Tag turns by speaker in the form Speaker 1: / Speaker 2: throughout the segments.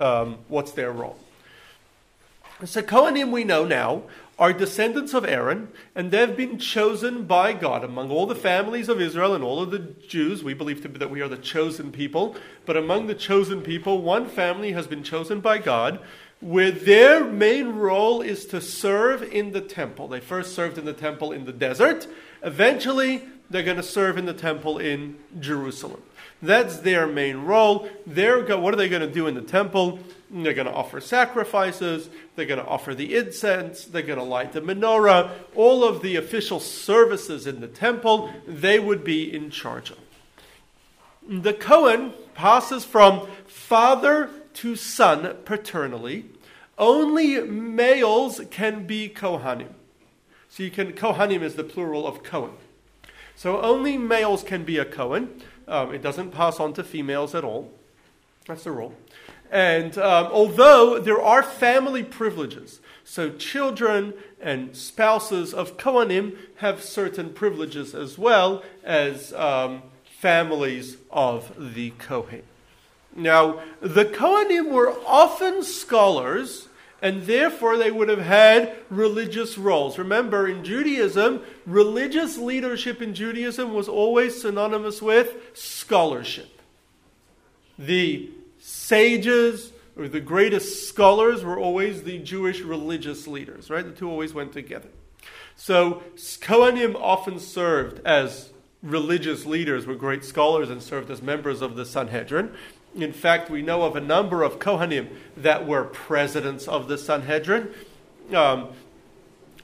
Speaker 1: um, what's their role. So Kohanim, we know now, are descendants of Aaron, and they've been chosen by God among all the families of Israel and all of the Jews. We believe be that we are the chosen people, but among the chosen people, one family has been chosen by God, where their main role is to serve in the temple. They first served in the temple in the desert. Eventually, they're going to serve in the temple in Jerusalem. That's their main role. They're go- what are they going to do in the temple? They're going to offer sacrifices. They're going to offer the incense. They're going to light the menorah. All of the official services in the temple, they would be in charge of. The Cohen passes from father to son paternally. Only males can be Kohanim. So you can, Kohanim is the plural of Cohen. So only males can be a Cohen. Um, it doesn't pass on to females at all. That's the rule. And um, although there are family privileges, so children and spouses of Kohanim have certain privileges as well as um, families of the Kohen. Now, the Kohanim were often scholars, and therefore they would have had religious roles. Remember, in Judaism, religious leadership in Judaism was always synonymous with scholarship. The sages or the greatest scholars were always the Jewish religious leaders, right? The two always went together. So Kohanim often served as religious leaders, were great scholars, and served as members of the Sanhedrin. In fact, we know of a number of Kohanim that were presidents of the Sanhedrin. Um,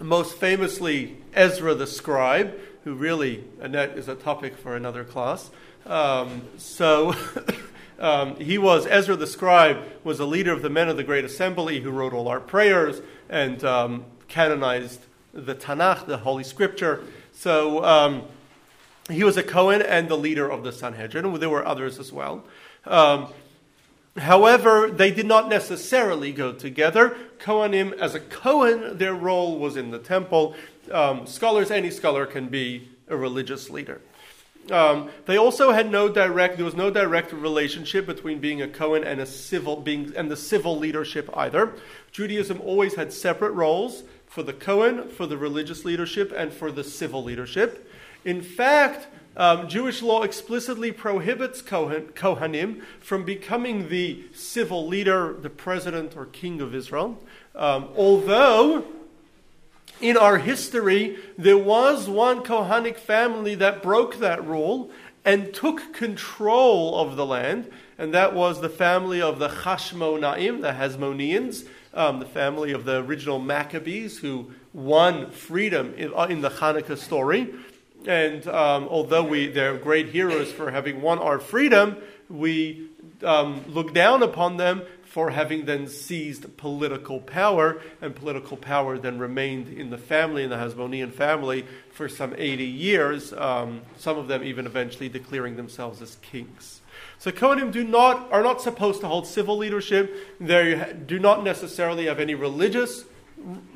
Speaker 1: most famously, Ezra the scribe, who really, Annette, is a topic for another class. Um, so. Um, he was, Ezra the scribe, was a leader of the men of the Great Assembly who wrote all our prayers and um, canonized the Tanakh, the Holy Scripture. So um, he was a Cohen and the leader of the Sanhedrin. There were others as well. Um, however, they did not necessarily go together. Kohanim, as a Cohen, their role was in the temple. Um, scholars, any scholar can be a religious leader. Um, they also had no direct. There was no direct relationship between being a Cohen and a civil being and the civil leadership either. Judaism always had separate roles for the Cohen, for the religious leadership, and for the civil leadership. In fact, um, Jewish law explicitly prohibits Kohanim from becoming the civil leader, the president or king of Israel. Um, although in our history, there was one Kohanic family that broke that rule and took control of the land, and that was the family of the Hashmonaim, the Hasmoneans, um, the family of the original Maccabees who won freedom in, uh, in the Hanukkah story. And um, although we, they're great heroes for having won our freedom, we um, look down upon them for having then seized political power, and political power then remained in the family, in the Hasmonean family, for some 80 years, um, some of them even eventually declaring themselves as kings. So Kohanim do not, are not supposed to hold civil leadership. They do not necessarily have any religious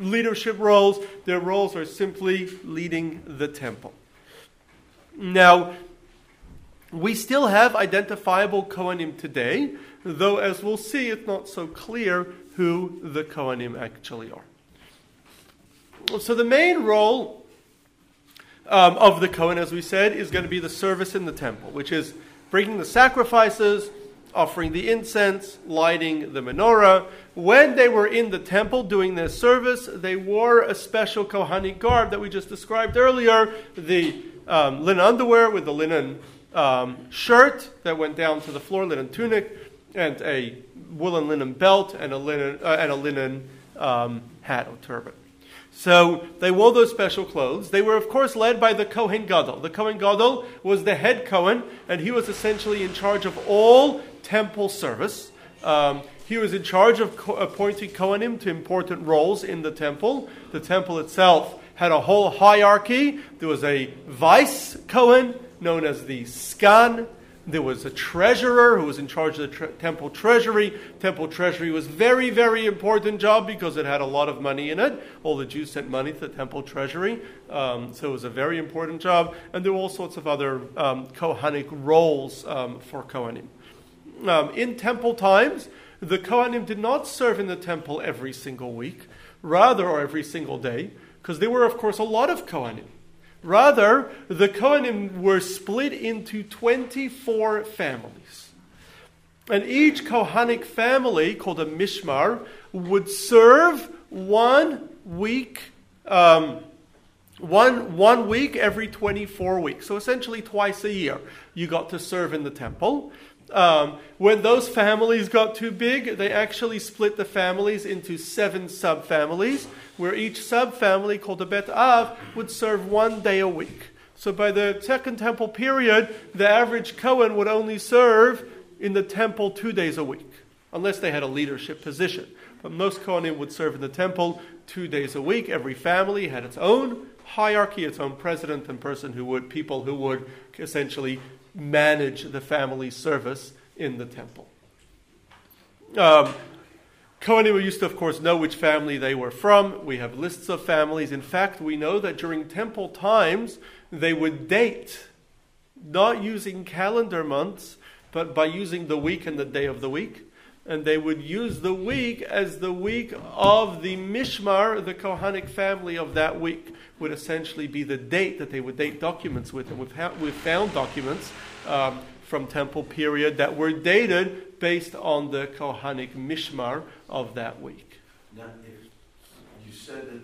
Speaker 1: leadership roles. Their roles are simply leading the temple. Now, we still have identifiable Kohanim today though as we'll see, it's not so clear who the Kohanim actually are. So the main role um, of the Kohen, as we said, is going to be the service in the temple, which is bringing the sacrifices, offering the incense, lighting the menorah. When they were in the temple doing their service, they wore a special Kohanic garb that we just described earlier the um, linen underwear with a linen um, shirt that went down to the floor, linen tunic, and a woolen linen belt and a linen, uh, and a linen um, hat or turban. So they wore those special clothes. They were, of course, led by the Kohen Gadol. The Kohen Gadol was the head Kohen, and he was essentially in charge of all temple service. Um, he was in charge of co- appointing Kohanim to important roles in the temple. The temple itself had a whole hierarchy. There was a vice Cohen known as the Segan, there was a treasurer who was in charge of the tre- temple treasury. Temple treasury was very, very important job because it had a lot of money in it. All the Jews sent money to the temple treasury, um, so it was a very important job. And there were all sorts of other um, Kohanic roles um, for Kohanim. Um, in temple times, the Kohanim did not serve in the temple every single week, rather, or every single day, because there were, of course, a lot of Kohanim. Rather, the Kohanim were split into 24 families. And each Kohanic family, called a Mishmar, would serve one week, um, one, one week every 24 weeks. So essentially twice a year, you got to serve in the temple. Um, when those families got too big, they actually split the families into seven subfamilies, where each subfamily, called a Bet Av, would serve one day a week. So by the Second Temple period, the average Cohen would only serve in the temple two days a week, unless they had a leadership position. But most Kohanim would serve in the temple two days a week. Every family had its own hierarchy, its own president and person who would, people who would essentially manage the family service in the temple. Um, Kohanim used to, of course, know which family they were from. We have lists of families. In fact, we know that during temple times, they would date, not using calendar months, but by using the week and the day of the week. And they would use the week as the week of the Mishmar, the Kohanic family of that week, would essentially be the date that they would date documents with. And we've, ha- we've found documents um, from temple period that were dated based on the Kohanic Mishmar of that week.
Speaker 2: Now, if you said that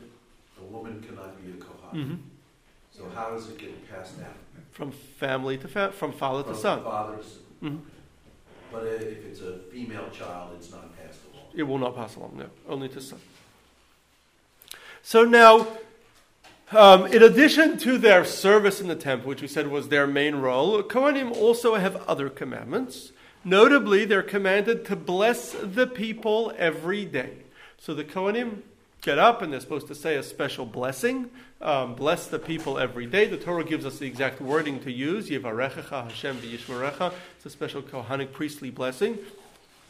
Speaker 2: a woman cannot be a Kohan, mm-hmm. so how does it get passed down?
Speaker 1: From family to fa- from father
Speaker 2: from
Speaker 1: to son.
Speaker 2: Father to mm-hmm. But if it's a female child, it's not passed along.
Speaker 1: It will not pass along, no, only to son. So now, um, in addition to their service in the temple, which we said was their main role, Kohanim also have other commandments. Notably, they're commanded to bless the people every day. So the Kohanim get up and they're supposed to say a special blessing. Um, bless the people every day. The Torah gives us the exact wording to use. Yivarechecha Hashem v'yishmerecha. It's a special Kohanic priestly blessing.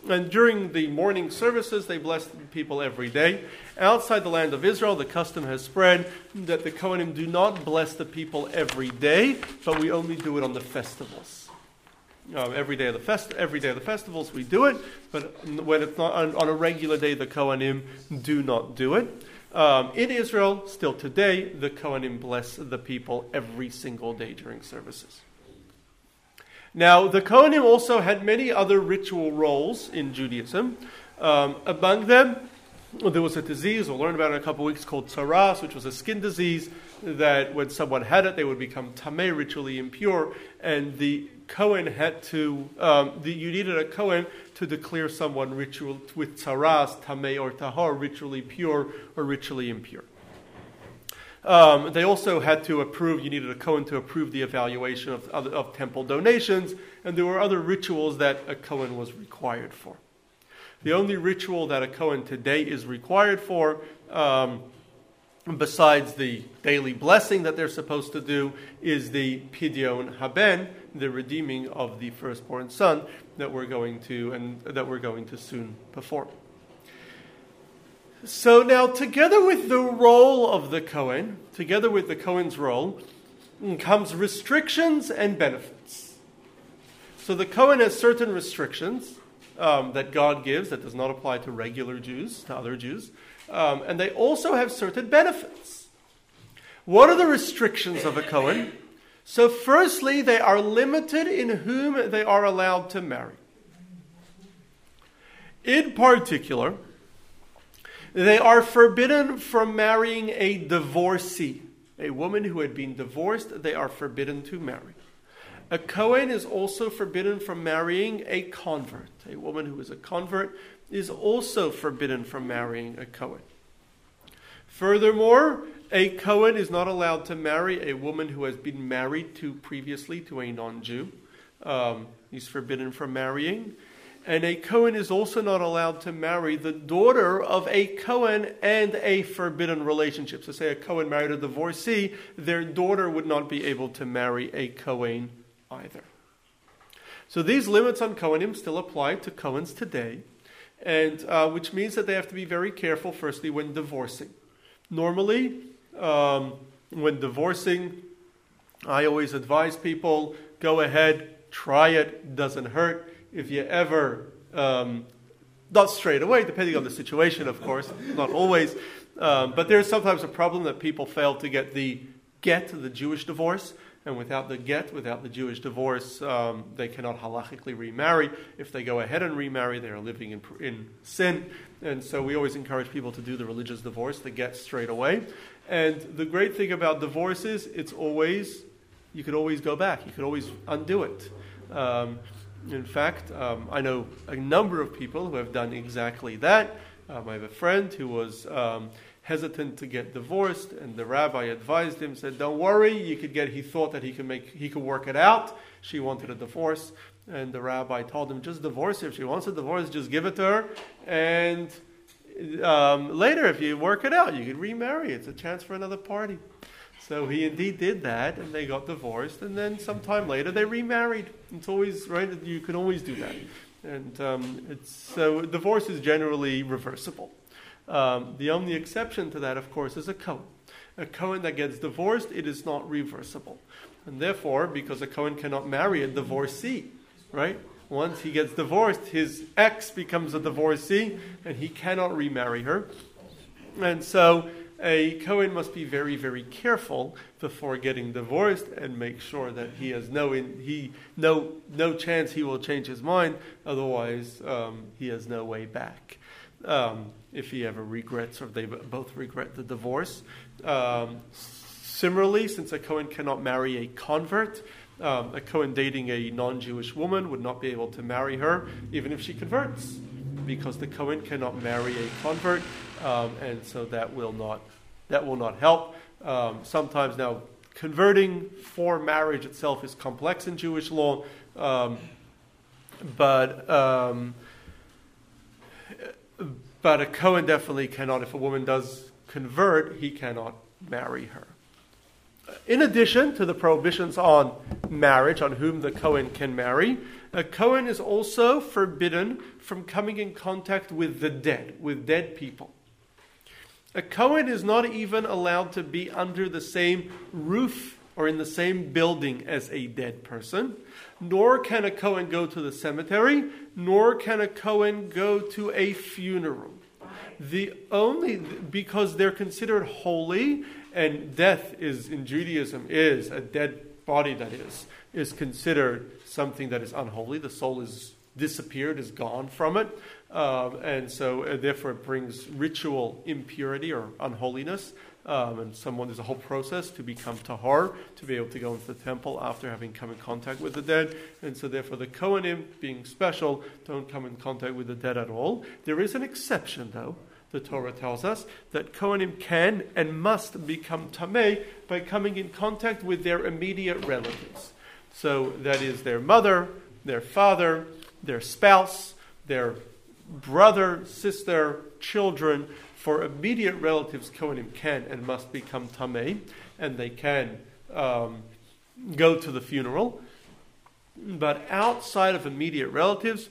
Speaker 1: And during the morning services, they bless the people every day. Outside the land of Israel, the custom has spread that the Kohanim do not bless the people every day, but we only do it on the festivals. Um, every day of the fest, every day of the festivals, we do it, but when it's not on, on a regular day, the Kohanim do not do it. Um, in Israel, still today, the Kohanim bless the people every single day during services. Now, the Kohanim also had many other ritual roles in Judaism. Um, among them, there was a disease, we'll learn about in a couple of weeks, called tsaras, which was a skin disease that when someone had it, they would become tameh, ritually impure, and the Kohen had to, um, the, you needed a Cohen to declare someone ritual with tsaras, tameh, or tahor, ritually pure or ritually impure. Um, they also had to approve, you needed a Cohen to approve the evaluation of, of, of, temple donations, and there were other rituals that a Cohen was required for. The only ritual that a Cohen today is required for, um, besides the daily blessing that they're supposed to do, is the Pidyon Haben, the redeeming of the firstborn son that we're going to and that we're going to soon perform. So now, together with the role of the Cohen, together with the Cohen's role, comes restrictions and benefits. So the Cohen has certain restrictions um, that God gives that does not apply to regular Jews, to other Jews, um, and they also have certain benefits. What are the restrictions of a Cohen? So, firstly, they are limited in whom they are allowed to marry. In particular, they are forbidden from marrying a divorcee. A woman who had been divorced, they are forbidden to marry. A Kohen is also forbidden from marrying a convert. A woman who is a convert is also forbidden from marrying a Kohen. Furthermore, a Cohen is not allowed to marry a woman who has been married to previously to a non Jew. Um, he's forbidden from marrying. And a Cohen is also not allowed to marry the daughter of a Cohen and a forbidden relationship. So, say a Cohen married a divorcee, their daughter would not be able to marry a Cohen either. So, these limits on Cohenim still apply to Cohens today, and uh, which means that they have to be very careful, firstly, when divorcing. Normally, um, when divorcing, I always advise people go ahead, try it, doesn't hurt if you ever um, Not straight away, depending on the situation, of course, not always. Um, but there's sometimes a problem that people fail to get the get, the Jewish divorce. And without the get, without the Jewish divorce, um, they cannot halachically remarry. If they go ahead and remarry, they are living in, in sin. And so we always encourage people to do the religious divorce, the get straight away. And the great thing about divorce is it's always, you could always go back, you could always undo it. Um, in fact, um, I know a number of people who have done exactly that. Um, I have a friend who was um, hesitant to get divorced, and the rabbi advised him, said, "Don't worry, you could get." He thought that he could make, he could work it out. She wanted a divorce, and the rabbi told him, "Just divorce her. If she wants a divorce, just give it to her, and um, later, if you work it out, you can remarry. It's a chance for another party." So he indeed did that, and they got divorced, and then sometime later they remarried. It's always right; you can always do that, and um, it's so divorce is generally reversible. Um, the only exception to that, of course, is a Cohen. A Cohen that gets divorced, it is not reversible, and therefore, because a Cohen cannot marry a divorcee, right? Once he gets divorced, his ex becomes a divorcee, and he cannot remarry her, and so a Cohen must be very, very careful before getting divorced and make sure that he has no in, he no no chance he will change his mind. Otherwise, um, he has no way back. Um, if he ever regrets or they both regret the divorce. Um, similarly, since a Cohen cannot marry a convert, um, a Cohen dating a non-Jewish woman would not be able to marry her even if she converts, because the Cohen cannot marry a convert um, and so that will not that will not help. Um, sometimes now converting for marriage itself is complex in Jewish law, um, but um, but a Cohen definitely cannot. If a woman does convert, he cannot marry her. In addition to the prohibitions on marriage, on whom the Cohen can marry, a Cohen is also forbidden from coming in contact with the dead, with dead people. A Cohen is not even allowed to be under the same roof or in the same building as a dead person, nor can a Cohen go to the cemetery, nor can a Cohen go to a funeral. The only, because they're considered holy, and death is, in Judaism, is a dead body that is, is considered something that is unholy. The soul is disappeared, is gone from it. Um, and so, uh, therefore, it brings ritual impurity or unholiness. Um, and someone, there's a whole process to become tahar, to be able to go into the temple after having come in contact with the dead. And so, therefore, the Kohanim, being special, don't come in contact with the dead at all. There is an exception, though. The Torah tells us that Kohanim can and must become tameh by coming in contact with their immediate relatives. So, that is their mother, their father, their spouse, their brother, sister, children, for immediate relatives, Kohanim can and must become Tameh, and they can um, go to the funeral. But outside of immediate relatives,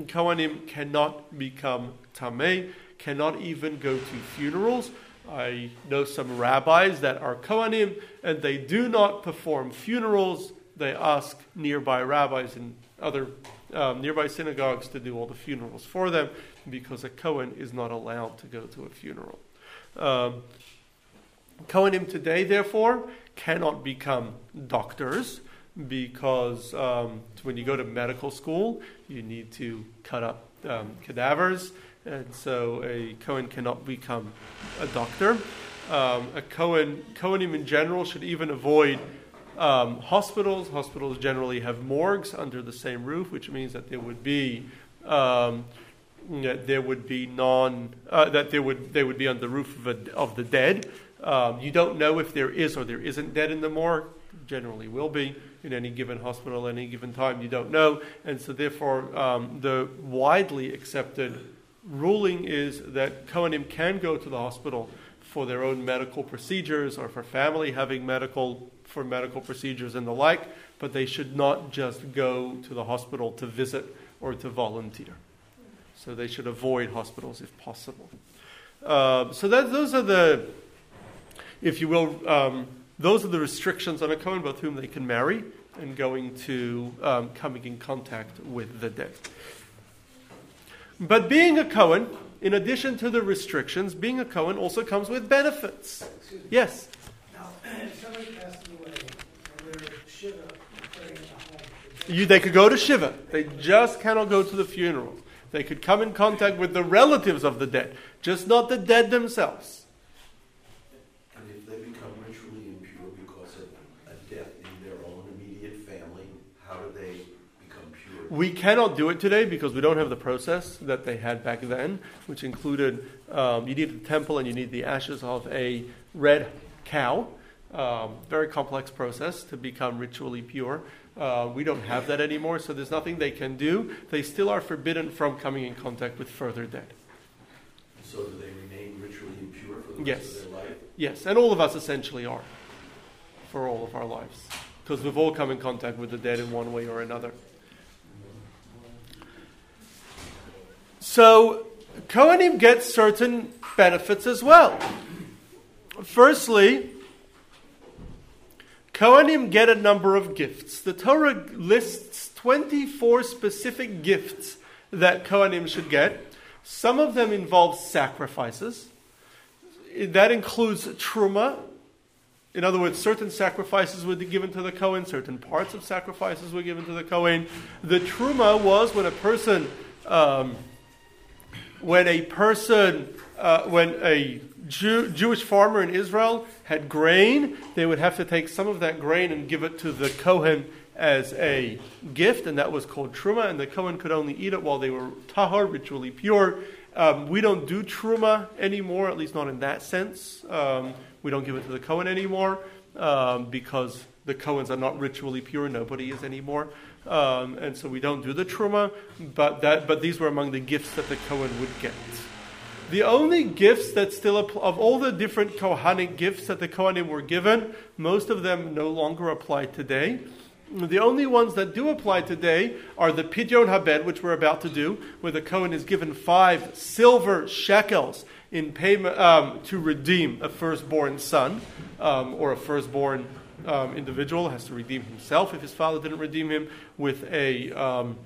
Speaker 1: Kohanim cannot become Tameh, cannot even go to funerals. I know some rabbis that are Kohanim, and they do not perform funerals. They ask nearby rabbis and other um, nearby synagogues to do all the funerals for them because a Cohen is not allowed to go to a funeral. Um, Kohanim today, therefore, cannot become doctors because um, when you go to medical school, you need to cut up um, cadavers, and so a Cohen cannot become a doctor. Um, a Cohen, Kohanim in general should even avoid um, hospitals, hospitals generally have morgues under the same roof, which means that there would be um, that there would be non uh, that there would they would be on the roof of, a, of the dead. Um, you don't know if there is or there isn't dead in the morgue. Generally, will be in any given hospital any given time. You don't know, and so therefore, um, the widely accepted ruling is that Kohanim can go to the hospital for their own medical procedures or for family having medical for medical procedures and the like, but they should not just go to the hospital to visit or to volunteer. So they should avoid hospitals if possible. Uh, so that, those are the, if you will, um, those are the restrictions on a Cohen, both whom they can marry and going to um, coming in contact with the dead. But being a Cohen, in addition to the restrictions, being a Cohen also comes with benefits. Yes.
Speaker 3: Now, if somebody passed away and they're shiva, praying at home,
Speaker 1: You, they could go to Shiva. They just cannot go to the funeral. They could come in contact with the relatives of the dead, just not the dead themselves.
Speaker 2: And if they become ritually impure because of a death in their own immediate family, how do they become pure?
Speaker 1: We cannot do it today because we don't have the process that they had back then, which included um, you need the temple and you need the ashes of a red cow. Um, very complex process to become ritually pure. Uh, we don't have that anymore, so there's nothing they can do. They still are forbidden from coming in contact with further dead.
Speaker 2: So do they remain ritually impure for the rest
Speaker 1: Yes.
Speaker 2: of their life?
Speaker 1: Yes, and all of us essentially are for all of our lives because we've all come in contact with the dead in one way or another. So, Kohanim get certain benefits as well. Firstly, Kohanim get a number of gifts. The Torah lists 24 specific gifts that Kohanim should get. Some of them involve sacrifices. That includes truma. In other words, certain sacrifices were given to the Kohen, certain parts of sacrifices were given to the Kohen. The truma was when a person, um, when a person, uh, when a Jew, Jewish farmer in Israel had grain, they would have to take some of that grain and give it to the Kohen as a gift, and that was called truma. And the Kohen could only eat it while they were tahar, ritually pure. Um, we don't do truma anymore, at least not in that sense. Um, we don't give it to the Kohen anymore um, because the Kohens are not ritually pure. Nobody is anymore, um, and so we don't do the truma. But that, but these were among the gifts that the Kohen would get. The only gifts that still apply, of all the different Kohanic gifts that the Kohanim were given, most of them no longer apply today. The only ones that do apply today are the Pidyon Haben, which we're about to do, where the Kohen is given five silver shekels in payment um, to redeem a firstborn son um, or a firstborn um, individual has to redeem himself if his father didn't redeem him with a um,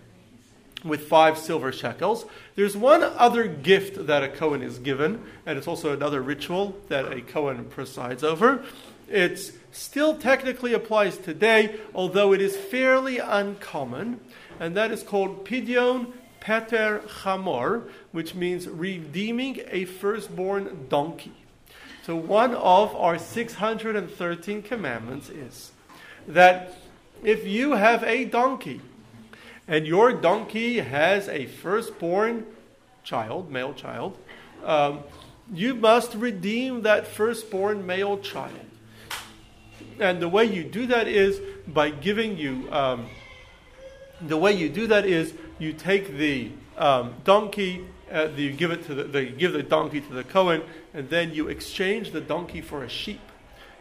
Speaker 1: with five silver shekels. There's one other gift that a Kohen is given, and it's also another ritual that a Kohen presides over. It still technically applies today, although it is fairly uncommon, and that is called Pidyon Peter Chamor, which means redeeming a firstborn donkey. So, one of our 613 commandments is that if you have a donkey and your donkey has a firstborn child, male child, um, you must redeem that firstborn male child. And the way you do that is by giving you, um, the way you do that is you take the um, donkey, uh, you give it to the, the, give the donkey to the Cohen, and then you exchange the donkey for a sheep.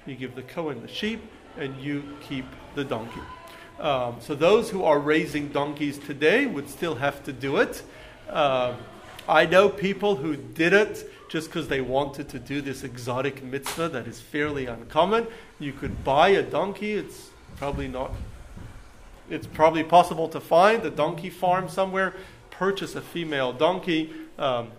Speaker 1: You give the Cohen the sheep, and you keep the donkey. Um, so those who are raising donkeys today would still have to do it. Um, I know people who did it just because they wanted to do this exotic mitzvah that is fairly uncommon. You could buy a donkey. It's probably not. It's probably possible to find a donkey farm somewhere. Purchase a female donkey, um,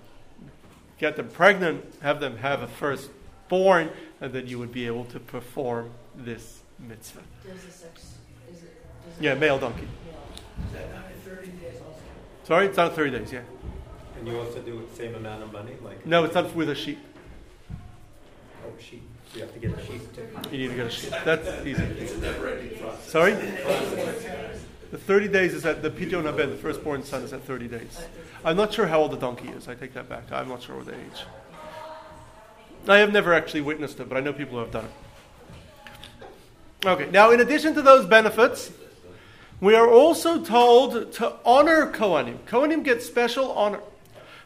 Speaker 1: get them pregnant, have them have a firstborn, and then you would be able to perform this mitzvah.
Speaker 4: Does the sex, is it? does
Speaker 1: Yeah, male donkey.
Speaker 3: is that done 30 days?
Speaker 1: Sorry, it's not 30 days, yeah.
Speaker 5: And you also do the same amount of money, like?
Speaker 1: No, it's not with a sheep.
Speaker 5: Oh, sheep. You have to get a sheep too.
Speaker 1: You need to get a sheep. That's easy.
Speaker 2: It's a never-ending process.
Speaker 1: Sorry? The 30 days is at the Pidyon Haben, the firstborn son, is at 30 days. I'm not sure how old the donkey is. I take that back. I'm not sure what the age. I have never actually witnessed it, but I know people who have done it. Okay, now in addition to those benefits, we are also told to honor Kohanim. Kohanim get special honor.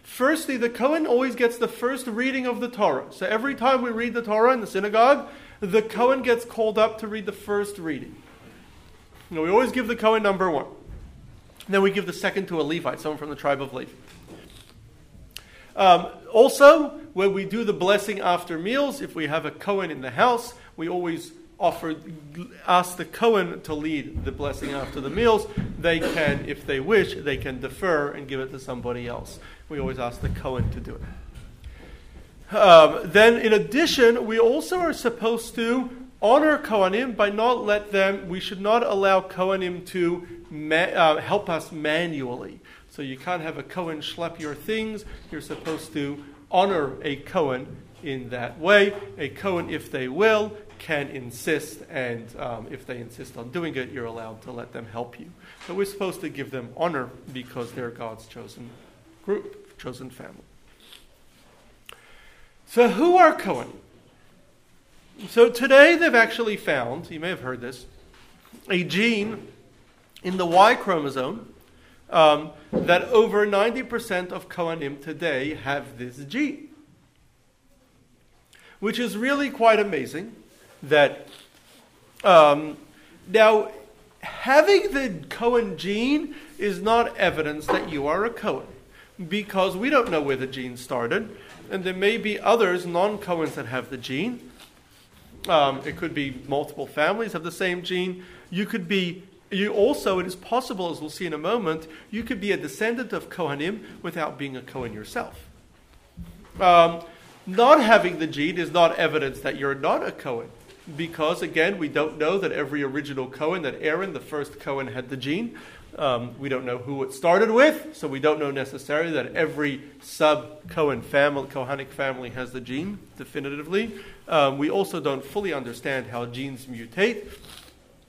Speaker 1: Firstly, the Kohen always gets the first reading of the Torah. So every time we read the Torah in the synagogue, the Kohen gets called up to read the first reading. Now, we always give the Kohen number one. Then we give the second to a Levite, someone from the tribe of Levi. Um, also, when we do the blessing after meals, if we have a Kohen in the house, we always offer, ask the Kohen to lead the blessing after the meals. They can, if they wish, they can defer and give it to somebody else. We always ask the Cohen to do it. Um, then, in addition, we also are supposed to honor Kohanim by not let them, we should not allow Kohanim to ma- uh, help us manually. So you can't have a Cohen schlep your things. You're supposed to honor a Cohen in that way. A Cohen, if they will, can insist, and um, if they insist on doing it, you're allowed to let them help you. So we're supposed to give them honor because they're God's chosen group, chosen family. So, who are Cohen? So, today they've actually found, you may have heard this, a gene in the Y chromosome um, that over 90% of Kohanim today have this gene. Which is really quite amazing that um, now having the Cohen gene is not evidence that you are a Cohen because we don't know where the gene started, and there may be others, non Cohens, that have the gene. Um, it could be multiple families have the same gene. You could be, you also, it is possible, as we'll see in a moment, you could be a descendant of Kohanim without being a Cohen yourself. Um, not having the gene is not evidence that you're not a Cohen because again, we don't know that every original Cohen, that Aaron, the first Cohen, had the gene. Um, we don't know who it started with, so we don't know necessarily that every sub Cohen family, Kohanic family, has the gene definitively. Um, we also don't fully understand how genes mutate,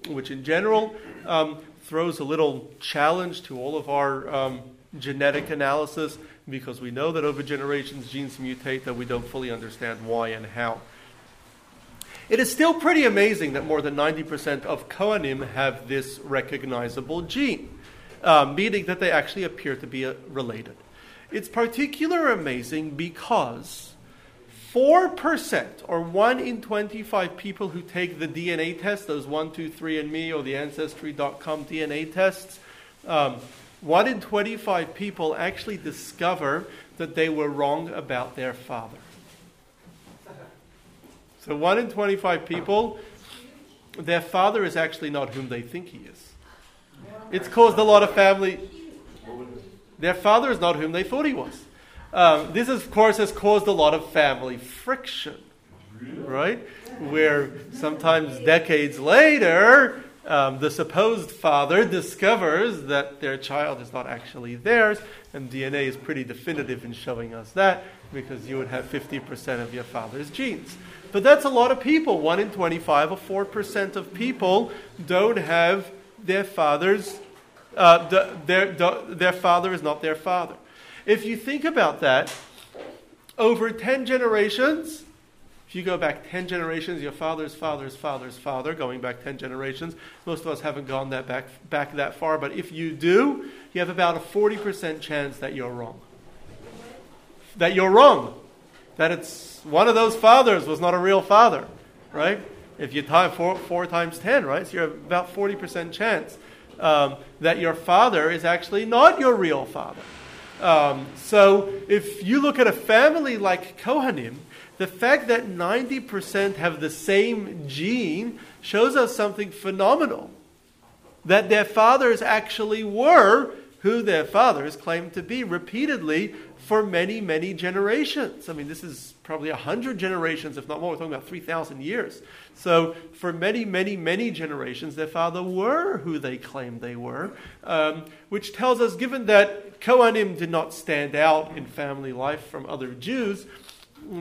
Speaker 1: which in general um, throws a little challenge to all of our um, genetic analysis because we know that over generations genes mutate, that we don't fully understand why and how. It is still pretty amazing that more than 90% of Kohanim have this recognizable gene, uh, meaning that they actually appear to be uh, related. It's particularly amazing because 4%, or 1 in 25 people who take the DNA test, those 123andMe or the Ancestry.com DNA tests, um, 1 in 25 people actually discover that they were wrong about their father. So one in 25 people, their father is actually not whom they think he is. It's caused a lot of family. Their father is not whom they thought he was. Um, this, of course, has caused a lot of family friction, right? Where sometimes decades later, um, the supposed father discovers that their child is not actually theirs, and DNA is pretty definitive in showing us that because you would have 50% of your father's genes. But that's a lot of people. 1 in 25 or 4% of people don't have their father's, uh, the, their, the, their father is not their father. If you think about that, over 10 generations, if you go back 10 generations, your father's father's father's father, going back 10 generations, most of us haven't gone that back, back that far, but if you do, you have about a 40% chance that you're wrong. That you're wrong. That it's one of those fathers was not a real father, right? If you tie four, four times 10, right? So you're about 40% chance um, that your father is actually not your real father. Um, so if you look at a family like Kohanim, the fact that 90% have the same gene shows us something phenomenal. That their fathers actually were who their fathers claimed to be repeatedly for many, many generations. I mean, this is probably 100 generations, if not more. We're talking about 3,000 years. So, for many, many, many generations, their father were who they claimed they were, um, which tells us, given that Kohanim did not stand out in family life from other Jews,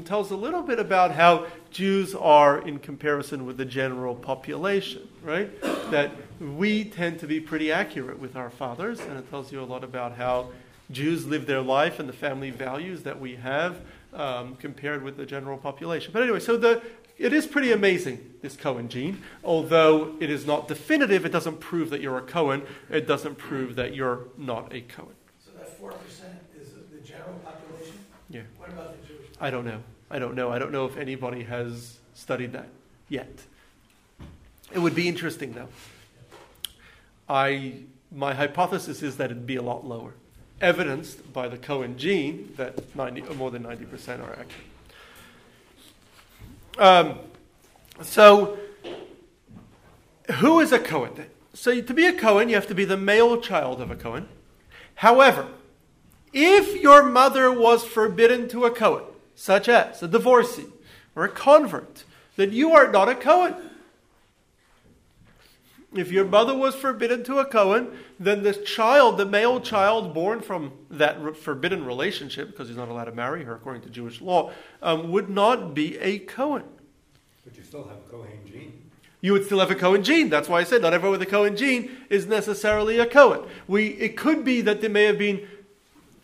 Speaker 1: tells a little bit about how Jews are in comparison with the general population, right? That we tend to be pretty accurate with our fathers, and it tells you a lot about how Jews live their life and the family values that we have um, compared with the general population. But anyway, so the, it is pretty amazing, this Cohen gene. Although it is not definitive, it doesn't prove that you're a Cohen. It doesn't prove that you're not a Cohen.
Speaker 3: So that four percent is the general population?
Speaker 1: Yeah.
Speaker 3: What about the Jewish?
Speaker 1: I don't know. I don't know. I don't know if anybody has studied that yet. It would be interesting, though. I, my hypothesis is that it'd be a lot lower evidenced by the Cohen gene that 90, more than 90% are accurate. Um, so, who is a Cohen? So, to be a Cohen, you have to be the male child of a Cohen. However, If your mother was forbidden to a Cohen, such as a divorcee or a convert, then you are not a Cohen. If your mother was forbidden to a Cohen, then the child, the male child born from that forbidden relationship, because he's not allowed to marry her according to Jewish law, um, would not be a Cohen.
Speaker 5: But you still have a Cohen gene.
Speaker 1: You would still have a Cohen gene. That's why I said not everyone with a Cohen gene is necessarily a Cohen. We, it could be that there may have been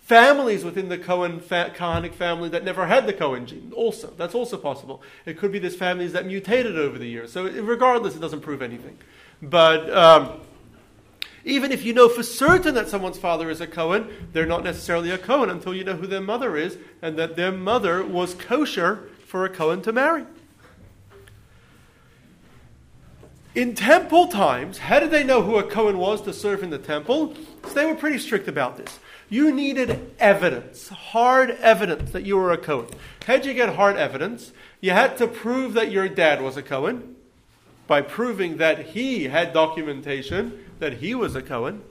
Speaker 1: families within the Cohen fa- Kahanic family that never had the Cohen gene. Also, that's also possible. It could be there's families that mutated over the years. So, regardless, it doesn't prove anything. But um, even if you know for certain that someone's father is a Cohen, they're not necessarily a Cohen until you know who their mother is and that their mother was kosher for a Cohen to marry. In temple times, how did they know who a Cohen was to serve in the temple? So they were pretty strict about this. You needed evidence, hard evidence that you were a Cohen. How'd you get hard evidence? You had to prove that your dad was a Cohen by proving that he had documentation that he was a Cohen.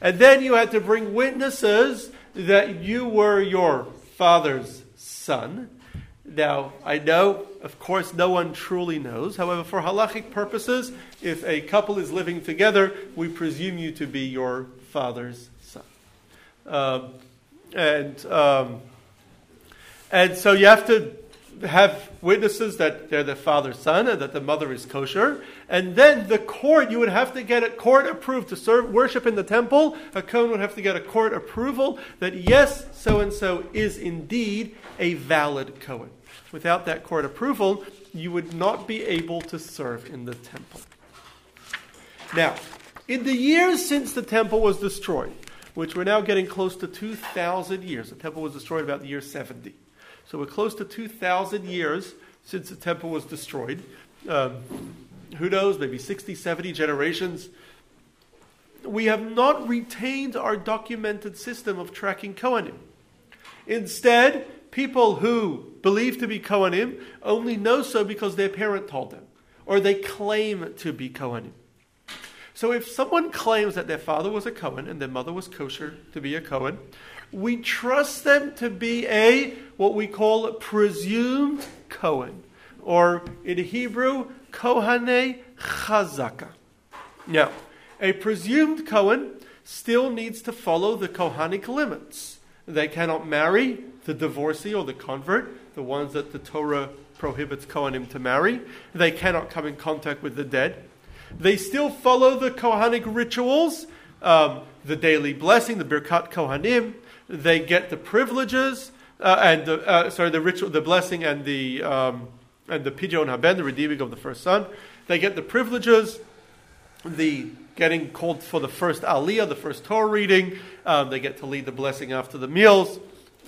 Speaker 1: And then you had to bring witnesses that you were your father's son. Now, I know, of course, no one truly knows. However, for halachic purposes, if a couple is living together, we presume you to be your father's son. Um, and, um, and so you have to have witnesses that they're the father's son and that the mother is kosher. And then the court, you would have to get a court approved to serve worship in the temple. A Kohen would have to get a court approval that yes, so and so is indeed a valid Kohen. Without that court approval, you would not be able to serve in the temple. Now, in the years since the temple was destroyed, which we're now getting close to 2,000 years, the temple was destroyed about the year 70. So we're close to 2,000 years since the temple was destroyed. Um, who knows, maybe 60, 70 generations. We have not retained our documented system of tracking Kohanim. Instead, people who believe to be Kohanim only know so because their parent told them, or they claim to be Kohanim. So if someone claims that their father was a Kohen and their mother was kosher to be a Kohen, we trust them to be a what we call a presumed Kohen, or in Hebrew, Kohane Chazaka. Now, a presumed Kohen still needs to follow the Kohanic limits. They cannot marry the divorcee or the convert, the ones that the Torah prohibits Kohanim to marry. They cannot come in contact with the dead. They still follow the Kohanic rituals, um, the daily blessing, the Birkat Kohanim. They get the privileges uh, and the uh, sorry, the ritual, the blessing, and the um, and the pidyon haben, the redeeming of the first son. They get the privileges, the getting called for the first aliyah, the first Torah reading. Um, they get to lead the blessing after the meals.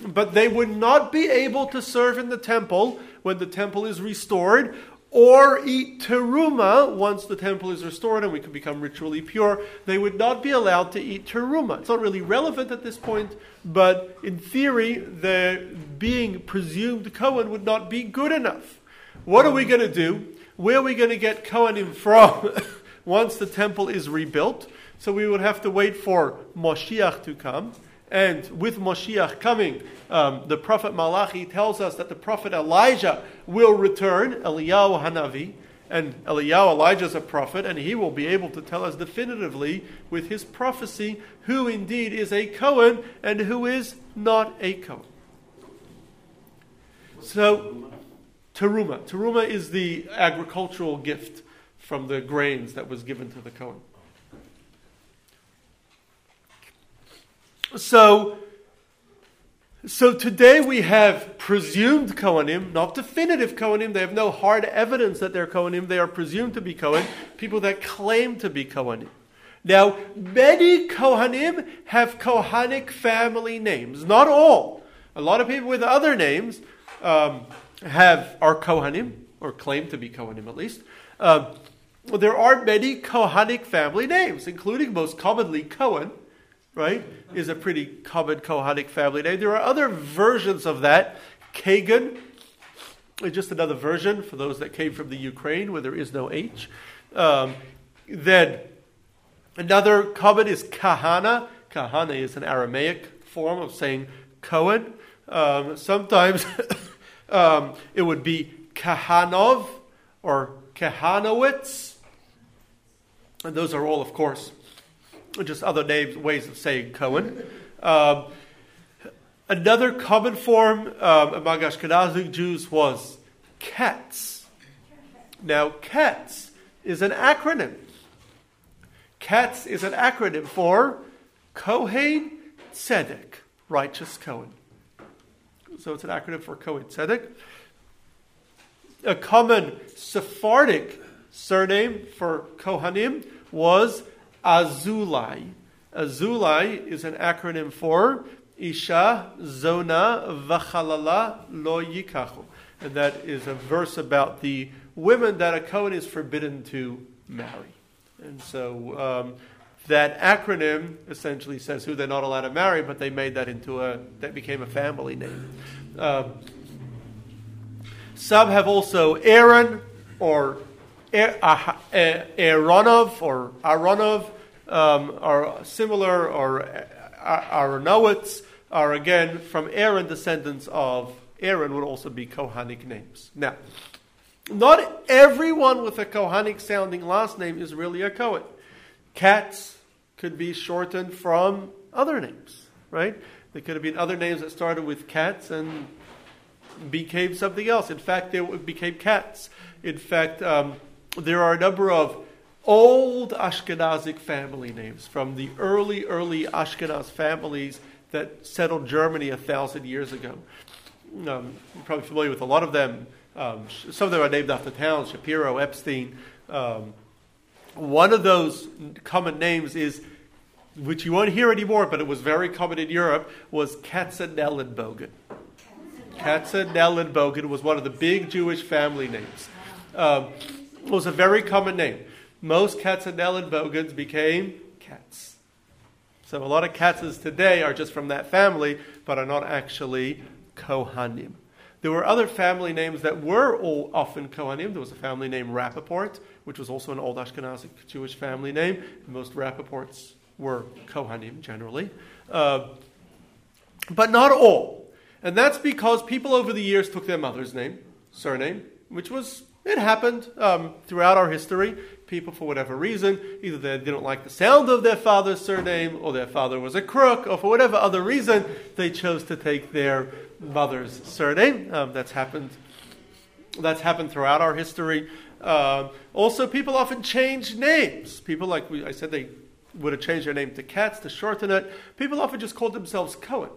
Speaker 1: But they would not be able to serve in the temple when the temple is restored, or eat teruma once the temple is restored and we can become ritually pure. They would not be allowed to eat teruma. It's not really relevant at this point, but in theory, the being presumed Cohen would not be good enough. What are we going to do? Where are we going to get Kohanim from once the temple is rebuilt? So we would have to wait for Moshiach to come. And with Moshiach coming, um, the prophet Malachi tells us that the prophet Elijah will return, Eliyahu Hanavi. And Eliyahu, Elijah is a prophet, and he will be able to tell us definitively with his prophecy who indeed is a Cohen and who is not a Cohen. So, Teruma. Teruma is the agricultural gift from the grains that was given to the Cohen. So, so today we have presumed Kohanim, not definitive Kohanim. They have no hard evidence that they're Kohanim. They are presumed to be Kohen, people that claim to be Kohanim. Now, many Kohanim have Kohanic family names. Not all. A lot of people with other names um, have are Kohanim, or claim to be Kohanim at least. Um, there are many Kohanic family names, including most commonly Cohen right, is a pretty common Kohanic family name. There are other versions of that. Kagan is just another version for those that came from the Ukraine where there is no H. Um, then another common is Kahana. Kahana is an Aramaic form of saying Cohen. Um, sometimes um, it would be Kahanov or Kahanowitz. And those are all, of course, just other names, ways of saying Cohen. Um, another common form um, among Ashkenazi Jews was Ketz. Now, Ketz is an acronym. Ketz is an acronym for Kohen Tzedek, righteous Cohen. So it's an acronym for Kohen Tzedek. A common Sephardic surname for Kohanim was Azulai. Azulai is an acronym for Isha Zona Vachalala Lo Yikachu. And that is a verse about the women that a Kohen is forbidden to marry. And so um, that acronym essentially says who they're not allowed to marry, but they made that into a, that became a family name. Um, some have also Aaron or Aaronov or Aronov um, are similar, or Aronowitz are again from Aaron, descendants of Aaron would also be Kohanic names. Now, not everyone with a Kohanic sounding last name is really a Kohen. Katz could be shortened from other names, right? There could have been other names that started with Katz and became something else. In fact, they became Katz. In fact, um, there are a number of old Ashkenazic family names from the early, early Ashkenaz families that settled Germany a thousand years ago. Um, you're probably familiar with a lot of them. Um, some of them are named after towns Shapiro, Epstein. Um, one of those common names is, which you won't hear anymore, but it was very common in Europe, was Katzenellenbogen. Katzenellenbogen was one of the big Jewish family names. Was a very common name. Most Katzenellenbogens became Katz. So a lot of Katzes today are just from that family, but are not actually Kohanim. There were other family names that were all often Kohanim. There was a family named Rappaport, which was also an old Ashkenazic Jewish family name. Most Rappaports were Kohanim generally. Uh, but not all. And that's because people over the years took their mother's name, surname, which was, it happened um, throughout our history. People, for whatever reason, either they didn't like the sound of their father's surname, or their father was a crook, or for whatever other reason, they chose to take their mother's surname. Um, that's happened. That's happened throughout our history. Uh, also, people often change names. People, like we, I said, they would have changed their name to Katz to shorten it. People often just called themselves Cohen.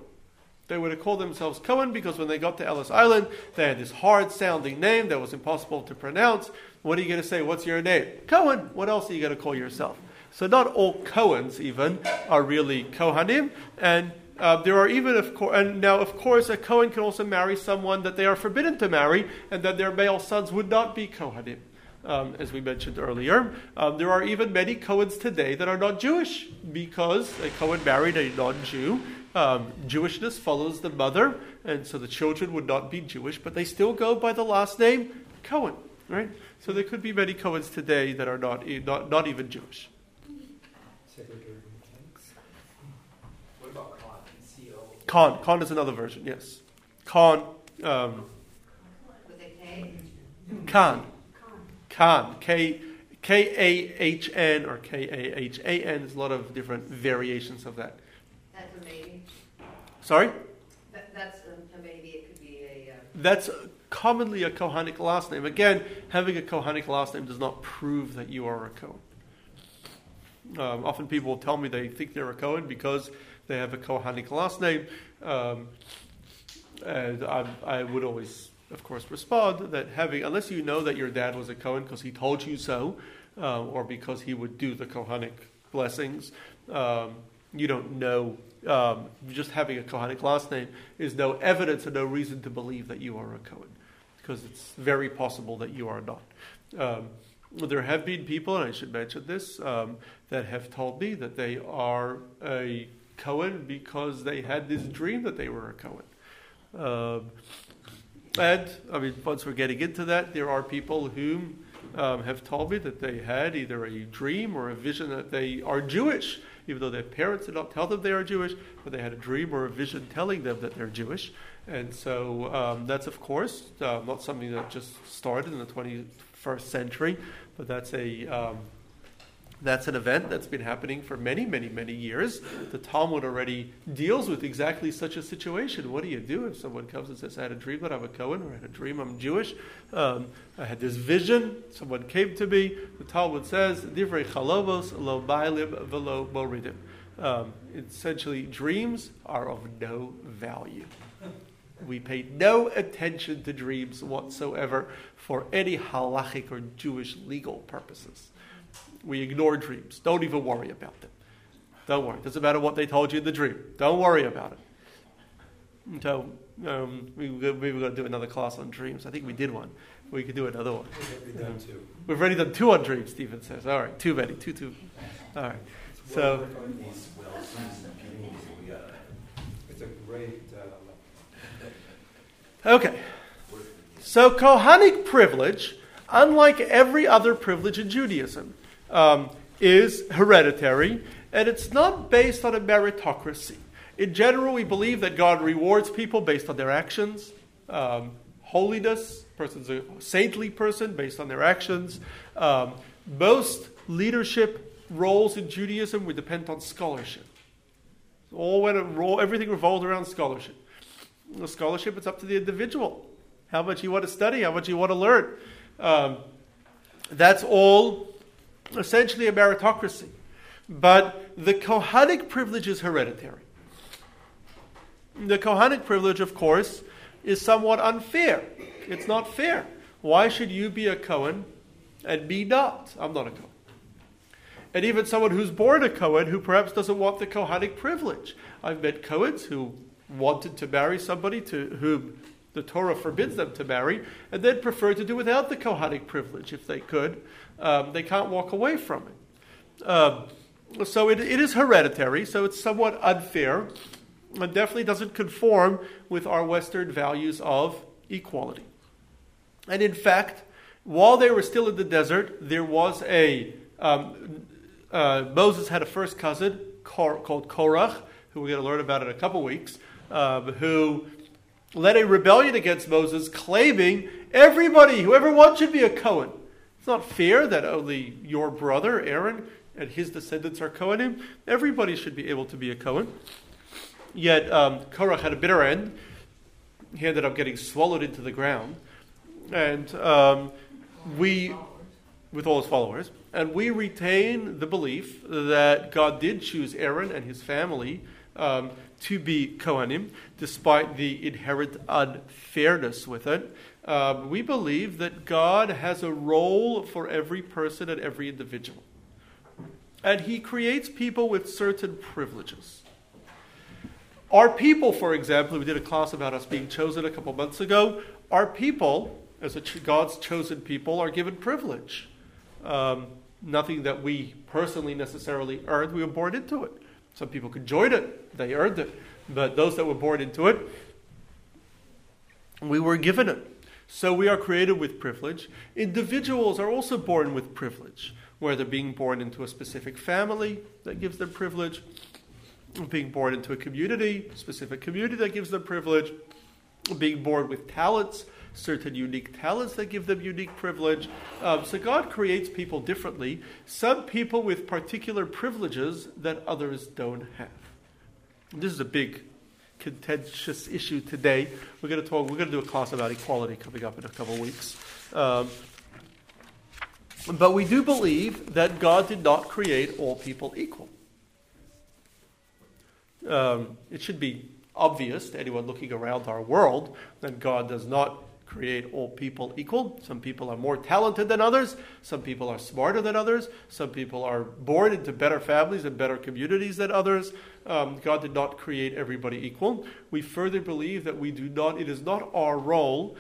Speaker 1: They would have called themselves Cohen because when they got to Ellis Island, they had this hard sounding name that was impossible to pronounce. What are you going to say? What's your name? Cohen. What else are you going to call yourself? So, not all Cohens even are really Kohanim. And uh, there are even, of course, and now, of course, a Cohen can also marry someone that they are forbidden to marry, and that their male sons would not be Kohanim. Um, as we mentioned earlier. Um, there are even many Cohens today that are not Jewish because a Cohen married a non Jew. Um, Jewishness follows the mother, and so the children would not be Jewish, but they still go by the last name Cohen, right? So there could be many Cohens today that are not, not, not even Jewish.
Speaker 5: What about Khan?
Speaker 1: Khan. Is another version, yes. Khan. Um? Khan. Khan. K. K A H N or K A H A N. There's a lot of different variations of that.
Speaker 4: That's a maybe.
Speaker 1: Sorry?
Speaker 4: That, that's maybe. It could be a. Uh,
Speaker 1: That's commonly a Kohanic last name. Again, having a Kohanic last name does not prove that you are a Kohen. Um, often people will tell me they think they're a Kohen because they have a Kohanic last name. Um, and I, I would always, of course, respond that having, unless you know that your dad was a Kohen because he told you so, um, or because he would do the Kohanic blessings, um, you don't know. Um, just having a Kohanic last name is no evidence and no reason to believe that you are a Kohen, because it's very possible that you are not. Um, there have been people, and I should mention this, um, that have told me that they are a Cohen because they had this dream that they were a Cohen. Um, and, I mean, once we're getting into that, there are people who um, have told me that they had either a dream or a vision that they are Jewish even though their parents did not tell them they are Jewish, but they had a dream or a vision telling them that they're Jewish. And so um, that's, of course, uh, not something that just started in the 21st century, but that's a. Um, that's an event that's been happening for many, many, many years. The Talmud already deals with exactly such a situation. What do you do if someone comes and says, I had a dream that I'm a Cohen, or I had a dream I'm Jewish? Um, I had this vision, someone came to me. The Talmud says, Divrei chalomos lo bailim velo moridim. Um, essentially, dreams are of no value. We pay no attention to dreams whatsoever for any halachic or Jewish legal purposes. We ignore dreams. Don't even worry about them. Don't worry. Doesn't matter what they told you in the dream. Don't worry about it. So um, we, we were going to do another class on dreams. I think we did one. We could do another one.
Speaker 5: We've done two.
Speaker 1: We've already done two on dreams. Stephen says. All right, too many. Two, two. All right. So
Speaker 2: people, we got
Speaker 5: It's a great, uh,
Speaker 1: okay. So Kohanic privilege, unlike every other privilege in Judaism, um, is hereditary, and it's not based on a meritocracy. In general, we believe that God rewards people based on their actions. Um, holiness, person's a saintly person based on their actions. Um, most leadership roles in Judaism would depend on scholarship. All when it roll, everything revolved around scholarship. The scholarship, it's up to the individual. How much you want to study, how much you want to learn. Um, that's all essentially a meritocracy. But the Kohanic privilege is hereditary. The Kohanic privilege, of course, is somewhat unfair. It's not fair. Why should you be a Cohen and me not? I'm not a Cohen. And even someone who's born a Cohen who perhaps doesn't want the Kohanic privilege. I've met Cohens who wanted to marry somebody to whom the Torah forbids them to marry, and they'd prefer to do without the Kohanic privilege if they could. Um, they can't walk away from it. Um, so it, it is hereditary, so it's somewhat unfair. It definitely doesn't conform with our Western values of equality. And in fact, while they were still in the desert, there was a um, uh, Moses had a first cousin called Korach, who we're going to learn about in a couple weeks, um, who led a rebellion against Moses, claiming everybody, whoever wants, should be a Cohen. It's not fair that only your brother Aaron and his descendants are Kohanim. Everybody should be able to be a Cohen. Yet um, Korach had a bitter end. He ended up getting swallowed into the ground, and um, we, with all his followers, and we retain the belief that God did choose Aaron and his family um, to be Kohanim, despite the inherent unfairness with it. Um, we believe that God has a role for every person and every individual. And He creates people with certain privileges. Our people, for example, we did a class about us being chosen a couple months ago. Our people, as ch- God's chosen people, are given privilege. Um, nothing that we personally necessarily earned, we were born into it. Some people join it, they earned it. But those that were born into it, we were given it. So we are created with privilege. Individuals are also born with privilege, whether being born into a specific family that gives them privilege, being born into a community, specific community that gives them privilege, being born with talents, certain unique talents that give them unique privilege. Um, so God creates people differently. Some people with particular privileges that others don't have. This is a big contentious issue today. We're going to talk. We're going to do a class about equality coming up in a couple of weeks. Um, but we do believe that God did not create all people equal. Um, it should be obvious to anyone looking around our world that God does not create all people equal. Some people are more talented than others. Some people are smarter than others. Some people are born into better families and better communities than others. Um, God did not create everybody equal. We further believe that we do not. It is not our role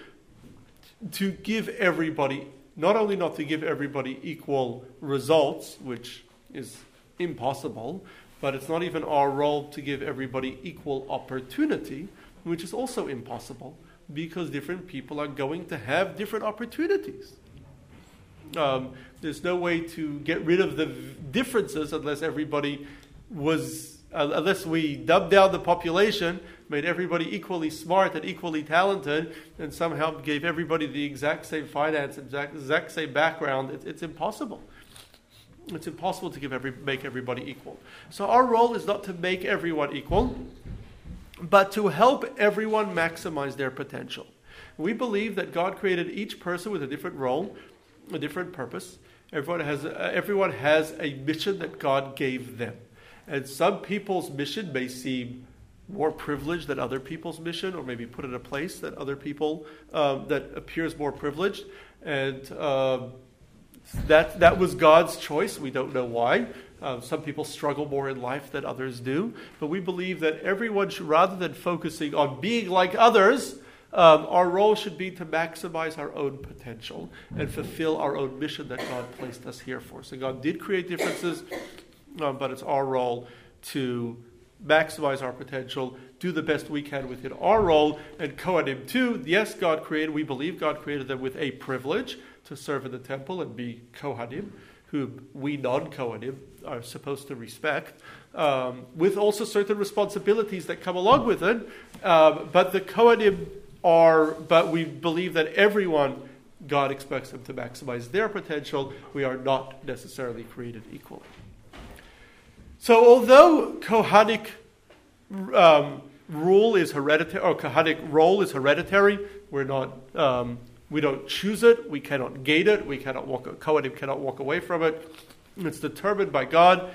Speaker 1: to give everybody, not only not to give everybody equal results, which is impossible, but it's not even our role to give everybody equal opportunity, which is also impossible because different people are going to have different opportunities. Um, there's no way to get rid of the differences unless everybody was, uh, unless we dubbed down the population, made everybody equally smart and equally talented, and somehow gave everybody the exact same finance, exact, exact same background, it, it's impossible. It's impossible to give every, make everybody equal. So our role is not to make everyone equal, but to help everyone maximize their potential. We believe that God created each person with a different role, a different purpose. Everyone has, uh, everyone has a mission that God gave them. And some people's mission may seem more privileged than other people's mission, or maybe put in a place that other people um, that appears more privileged. And um, that, that was God's choice. We don't know why. Uh, some people struggle more in life than others do. But we believe that everyone should, rather than focusing on being like others, um, our role should be to maximize our own potential and fulfill our own mission that God placed us here for. So God did create differences, um, but it's our role to maximize our potential, do the best we can within our role, and Kohanim too. Yes, God created, we believe God created them with a privilege to serve in the temple and be Kohanim, who we non Kohanim are supposed to respect, um, with also certain responsibilities that come along with it. Um, but the Kohanim are, but we believe that everyone, God expects them to maximize their potential. We are not necessarily created equally. So, although Kohanic um, rule is hereditary, or Kohanic role is hereditary, we're not, um, we don't choose it, we cannot gate it, we cannot walk, Kohanim cannot walk away from it. It's determined by God.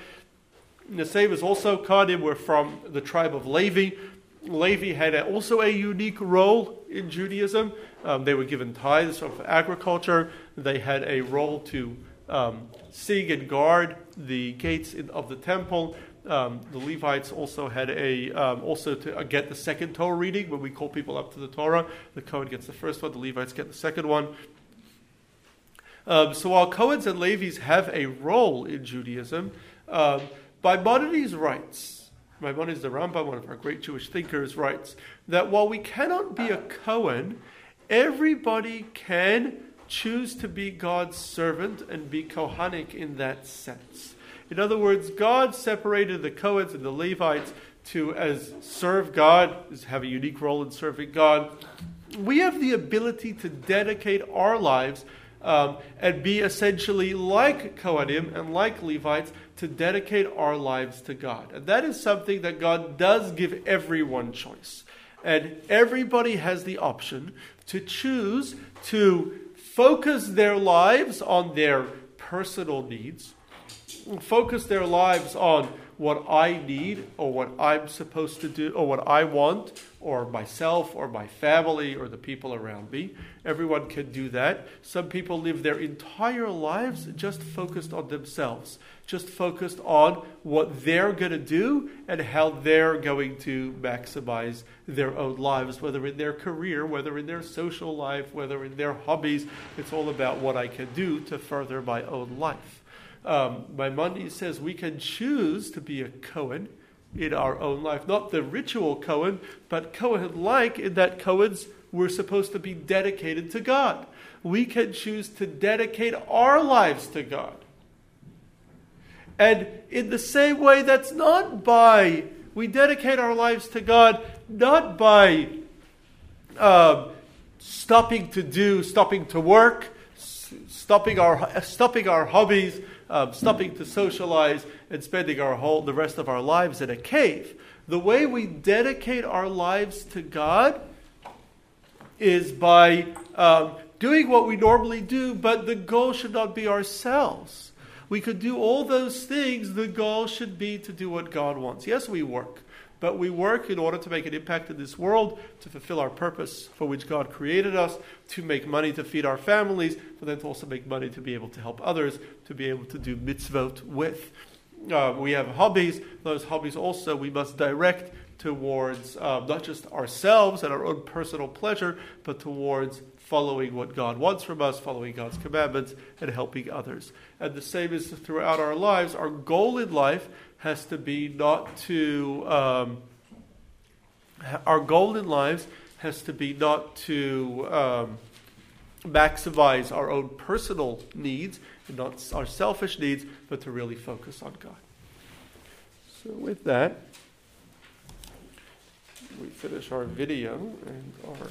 Speaker 1: Same is also Kohanim were from the tribe of Levi. Levi had a, also a unique role in Judaism. Um, they were given tithes of agriculture. They had a role to um, and guard the gates in, of the temple. Um, the Levites also had a um, also to uh, get the second Torah reading when we call people up to the Torah. The Cohen gets the first one. The Levites get the second one. Um, so while Cohens and Levites have a role in Judaism, um, Maimonides writes, Maimonides the Rambam, one of our great Jewish thinkers, writes that while we cannot be a Cohen, everybody can choose to be God's servant and be Kohanic in that sense. In other words, God separated the Cohens and the Levites to as serve God, have a unique role in serving God. We have the ability to dedicate our lives um, and be essentially like Kohanim and like Levites to dedicate our lives to God. And that is something that God does give everyone choice. And everybody has the option to choose to focus their lives on their personal needs, focus their lives on what I need or what I'm supposed to do or what I want or myself or my family or the people around me. Everyone can do that. Some people live their entire lives just focused on themselves, just focused on what they're going to do and how they're going to maximize their own lives, whether in their career, whether in their social life, whether in their hobbies. It's all about what I can do to further my own life. Um, Maimonides says we can choose to be a Cohen in our own life. Not the ritual Cohen, but Cohen like in that Cohens were supposed to be dedicated to God. We can choose to dedicate our lives to God. And in the same way, that's not by, we dedicate our lives to God not by uh, stopping to do, stopping to work, stopping our, stopping our hobbies, um, stopping to socialize, and spending our whole the rest of our lives in a cave. The way we dedicate our lives to God is by um, doing what we normally do, but the goal should not be ourselves. We could do all those things. The goal should be to do what God wants. Yes, we work. But we work in order to make an impact in this world, to fulfill our purpose for which God created us, to make money to feed our families, but then to also make money to be able to help others, to be able to do mitzvot with. Uh, we have hobbies. Those hobbies also we must direct towards uh, not just ourselves and our own personal pleasure, but towards following what God wants from us, following God's commandments, and helping others. And the same is throughout our lives. Our goal in life has to be not to, um, our goal in lives has to be not to um, maximize our own personal needs not our selfish needs, but to really focus on God. So, with that, we finish our video and our.